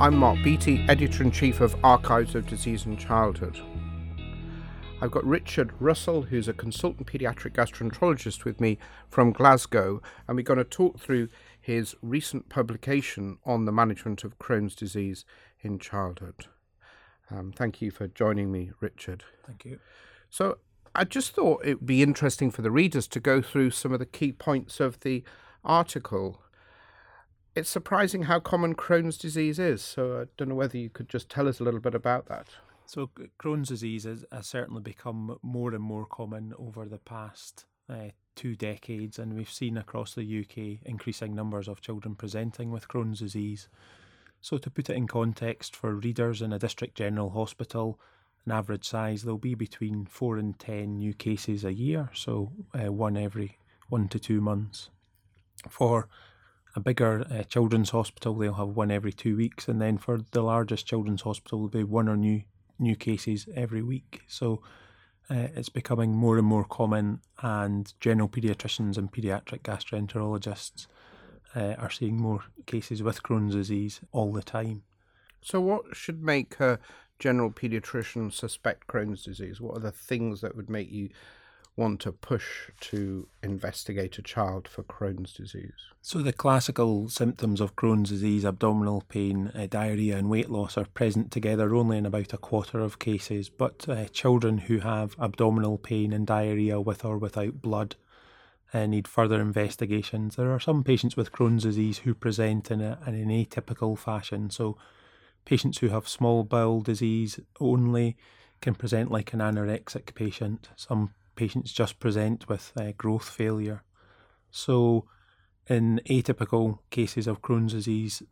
I'm Mark Beattie, Editor in Chief of Archives of Disease in Childhood. I've got Richard Russell, who's a consultant paediatric gastroenterologist with me from Glasgow, and we're going to talk through his recent publication on the management of Crohn's disease in childhood. Um, thank you for joining me, Richard. Thank you. So, I just thought it would be interesting for the readers to go through some of the key points of the article. It's surprising how common Crohn's disease is, so I don't know whether you could just tell us a little bit about that. So Crohn's disease has, has certainly become more and more common over the past uh, two decades, and we've seen across the UK increasing numbers of children presenting with Crohn's disease. So, to put it in context for readers in a district general hospital, an average size there'll be between four and ten new cases a year, so uh, one every one to two months. For a bigger uh, children's hospital, they'll have one every two weeks, and then for the largest children's hospital, there'll be one or new new cases every week. So uh, it's becoming more and more common, and general paediatricians and paediatric gastroenterologists uh, are seeing more cases with Crohn's disease all the time. So, what should make a general paediatrician suspect Crohn's disease? What are the things that would make you want to push to investigate a child for Crohn's disease? So, the classical symptoms of Crohn's disease, abdominal pain, uh, diarrhea, and weight loss, are present together only in about a quarter of cases. But uh, children who have abdominal pain and diarrhea with or without blood uh, need further investigations. There are some patients with Crohn's disease who present in, a, in an atypical fashion. So, patients who have small bowel disease only can present like an anorexic patient. Some patients just present with uh, growth failure. So, in atypical cases of Crohn's disease,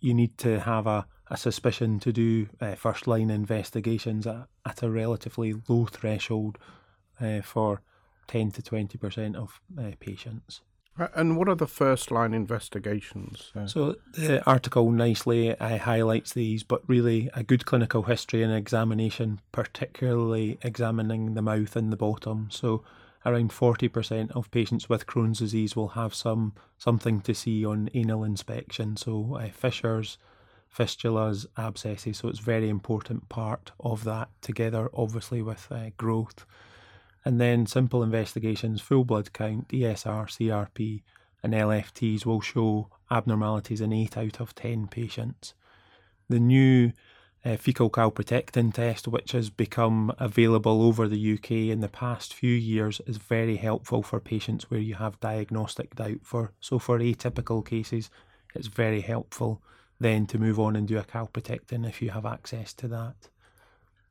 you need to have a, a suspicion to do uh, first line investigations at, at a relatively low threshold uh, for 10 to 20% of uh, patients. And what are the first line investigations? Uh, so the article nicely uh, highlights these, but really a good clinical history and examination, particularly examining the mouth and the bottom. So around 40% of patients with Crohn's disease will have some something to see on anal inspection. So uh, fissures, fistulas, abscesses. So it's very important part of that together, obviously with uh, growth and then simple investigations, full blood count, ESR, CRP, and LFTs will show abnormalities in 8 out of 10 patients. The new uh, fecal calprotectin test, which has become available over the UK in the past few years, is very helpful for patients where you have diagnostic doubt. For so for atypical cases, it's very helpful then to move on and do a calprotectin if you have access to that.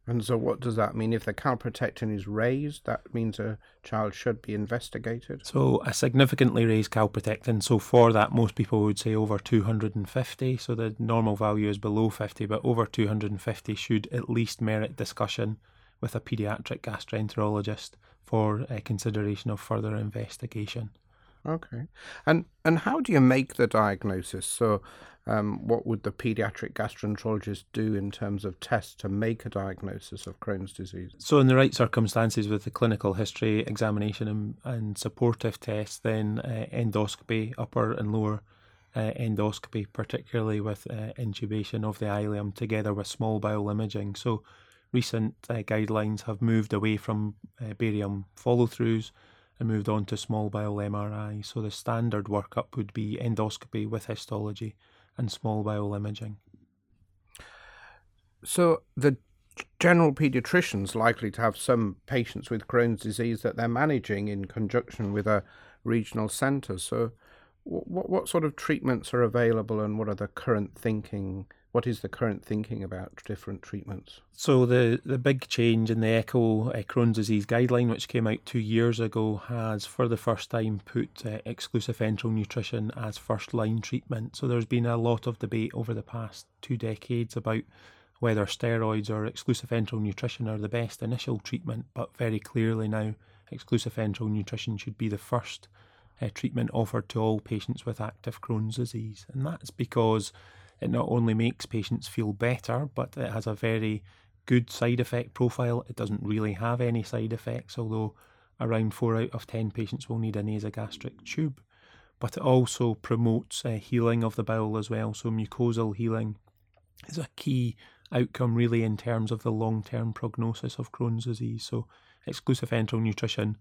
And so, what does that mean? If the calprotectin is raised, that means a child should be investigated? So, a significantly raised calprotectin. So, for that, most people would say over 250. So, the normal value is below 50, but over 250 should at least merit discussion with a paediatric gastroenterologist for a consideration of further investigation. Okay. And and how do you make the diagnosis? So, um, what would the pediatric gastroenterologist do in terms of tests to make a diagnosis of Crohn's disease? So, in the right circumstances, with the clinical history examination and, and supportive tests, then uh, endoscopy, upper and lower uh, endoscopy, particularly with uh, intubation of the ileum, together with small bowel imaging. So, recent uh, guidelines have moved away from uh, barium follow throughs and moved on to small bowel MRI. So, the standard workup would be endoscopy with histology and small bowel imaging. So the general paediatrician's likely to have some patients with Crohn's disease that they're managing in conjunction with a regional centre. So what what sort of treatments are available and what are the current thinking what is the current thinking about different treatments? So the the big change in the ECCO uh, Crohn's disease guideline, which came out two years ago, has for the first time put uh, exclusive enteral nutrition as first line treatment. So there's been a lot of debate over the past two decades about whether steroids or exclusive enteral nutrition are the best initial treatment, but very clearly now exclusive enteral nutrition should be the first uh, treatment offered to all patients with active Crohn's disease, and that's because it not only makes patients feel better, but it has a very good side effect profile. It doesn't really have any side effects, although around 4 out of 10 patients will need a nasogastric tube. But it also promotes uh, healing of the bowel as well, so mucosal healing is a key outcome, really, in terms of the long term prognosis of Crohn's disease. So, exclusive enteral nutrition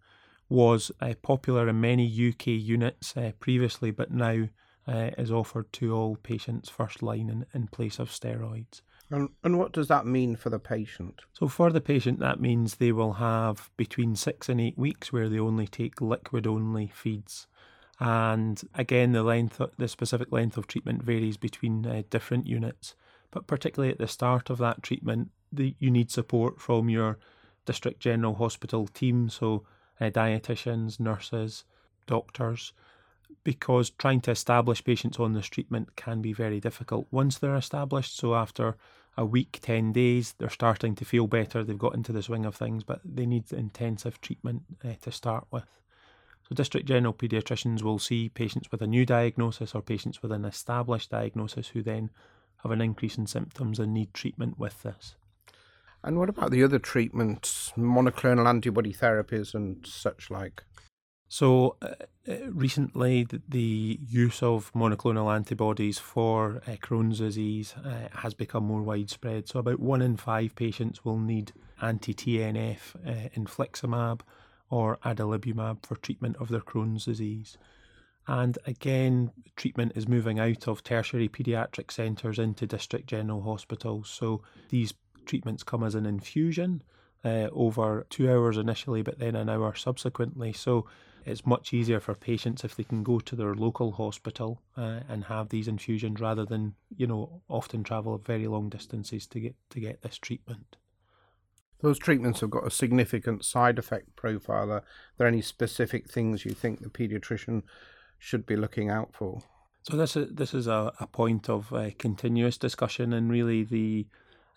was uh, popular in many UK units uh, previously, but now uh, is offered to all patients first line in, in place of steroids. And, and what does that mean for the patient? So, for the patient, that means they will have between six and eight weeks where they only take liquid only feeds. And again, the length, the specific length of treatment varies between uh, different units. But particularly at the start of that treatment, the, you need support from your district general hospital team, so uh, dietitians, nurses, doctors, because trying to establish patients on this treatment can be very difficult once they're established. So after a week, 10 days, they're starting to feel better, they've got into the swing of things, but they need intensive treatment uh, to start with. So, district general paediatricians will see patients with a new diagnosis or patients with an established diagnosis who then have an increase in symptoms and need treatment with this. And what about the other treatments, monoclonal antibody therapies and such like? So, uh, uh recently, the, use of monoclonal antibodies for uh, Crohn's disease uh, has become more widespread. So, about one in five patients will need anti TNF uh, infliximab or adalimumab for treatment of their Crohn's disease. And again, treatment is moving out of tertiary paediatric centres into district general hospitals. So these treatments come as an infusion uh, over two hours initially, but then an hour subsequently. So it's much easier for patients if they can go to their local hospital uh, and have these infusions rather than you know often travel very long distances to get to get this treatment. Those treatments have got a significant side effect profile. Are there any specific things you think the paediatrician should be looking out for? So this is this is a, a point of uh, continuous discussion, and really the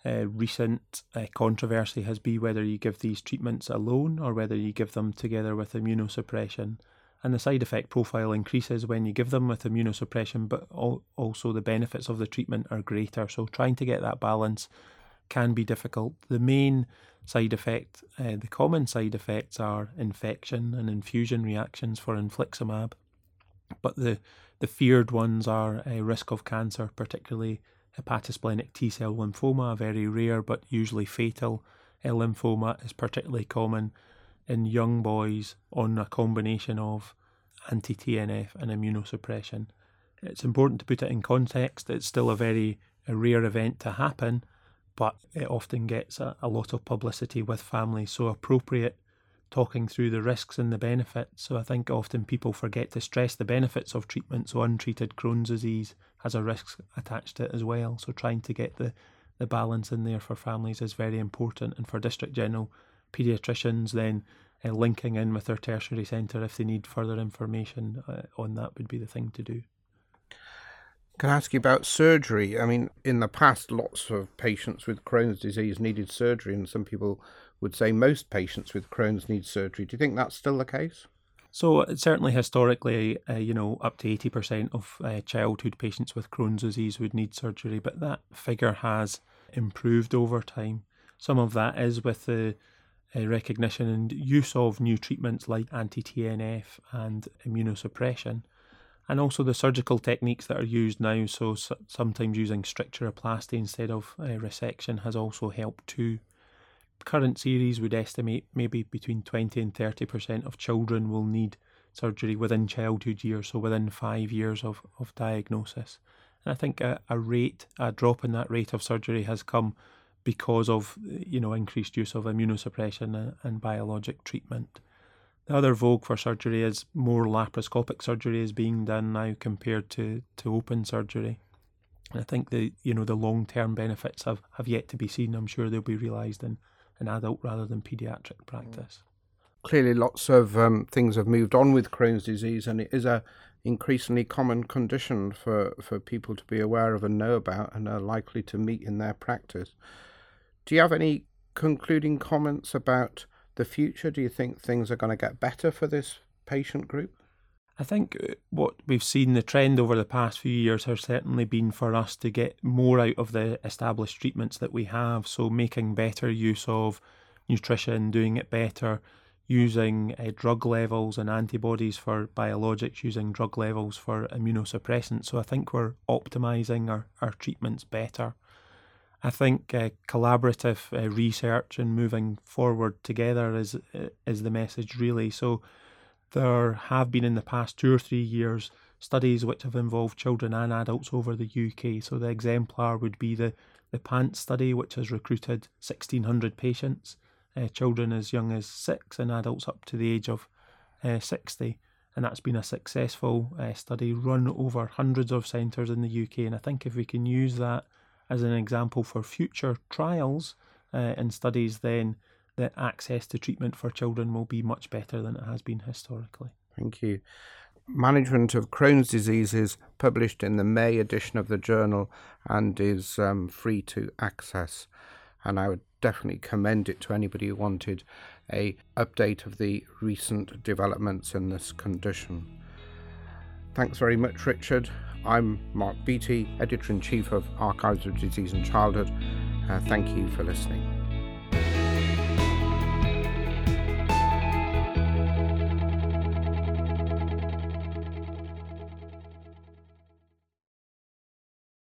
uh, recent uh, controversy has been whether you give these treatments alone or whether you give them together with immunosuppression. And the side effect profile increases when you give them with immunosuppression, but al- also the benefits of the treatment are greater. So trying to get that balance can be difficult. The main side effect, uh, the common side effects are infection and infusion reactions for infliximab, but the the feared ones are a risk of cancer, particularly hepatosplenic T cell lymphoma, a very rare but usually fatal uh, lymphoma, is particularly common in young boys on a combination of anti TNF and immunosuppression. It's important to put it in context. It's still a very a rare event to happen, but it often gets a, a lot of publicity with families. So appropriate talking through the risks and the benefits. So I think often people forget to stress the benefits of treatment. So untreated Crohn's disease has a risk attached to it as well. So trying to get the, the balance in there for families is very important. And for district general paediatricians, then uh, linking in with their tertiary centre if they need further information uh, on that would be the thing to do. Can I ask you about surgery? I mean, in the past, lots of patients with Crohn's disease needed surgery, and some people would say most patients with Crohn's need surgery. Do you think that's still the case? So certainly historically, uh, you know, up to eighty percent of uh, childhood patients with Crohn's disease would need surgery, but that figure has improved over time. Some of that is with the uh, recognition and use of new treatments like anti-TNF and immunosuppression, and also the surgical techniques that are used now. So, sometimes using strictureplasty instead of uh, resection has also helped too. Current series would estimate maybe between 20 and 30% of children will need surgery within childhood years, so within five years of, of diagnosis. And I think a, a rate, a drop in that rate of surgery has come because of you know increased use of immunosuppression and, and biologic treatment. The other vogue for surgery is more laparoscopic surgery is being done now compared to, to open surgery. And I think the you know the long term benefits have, have yet to be seen. I'm sure they'll be realised in, in adult rather than paediatric practice. Clearly, lots of um, things have moved on with Crohn's disease, and it is a increasingly common condition for, for people to be aware of and know about, and are likely to meet in their practice. Do you have any concluding comments about the future? Do you think things are going to get better for this patient group? I think uh, what we've seen the trend over the past few years has certainly been for us to get more out of the established treatments that we have. So, making better use of nutrition, doing it better, using uh, drug levels and antibodies for biologics, using drug levels for immunosuppressants. So, I think we're optimizing our, our treatments better. I think uh, collaborative uh, research and moving forward together is is the message really. So there have been in the past two or three years studies which have involved children and adults over the UK. So the exemplar would be the the PANTS study, which has recruited 1,600 patients, uh, children as young as six and adults up to the age of uh, 60. And that's been a successful uh, study run over hundreds of centres in the UK. And I think if we can use that as an example for future trials uh, and studies, then the access to treatment for children will be much better than it has been historically. Thank you. Management of Crohn's disease is published in the May edition of the journal and is um, free to access. And I would definitely commend it to anybody who wanted a update of the recent developments in this condition. Thanks very much, Richard. I'm Mark Beattie, Editor in Chief of Archives of Disease in Childhood. Uh, thank you for listening.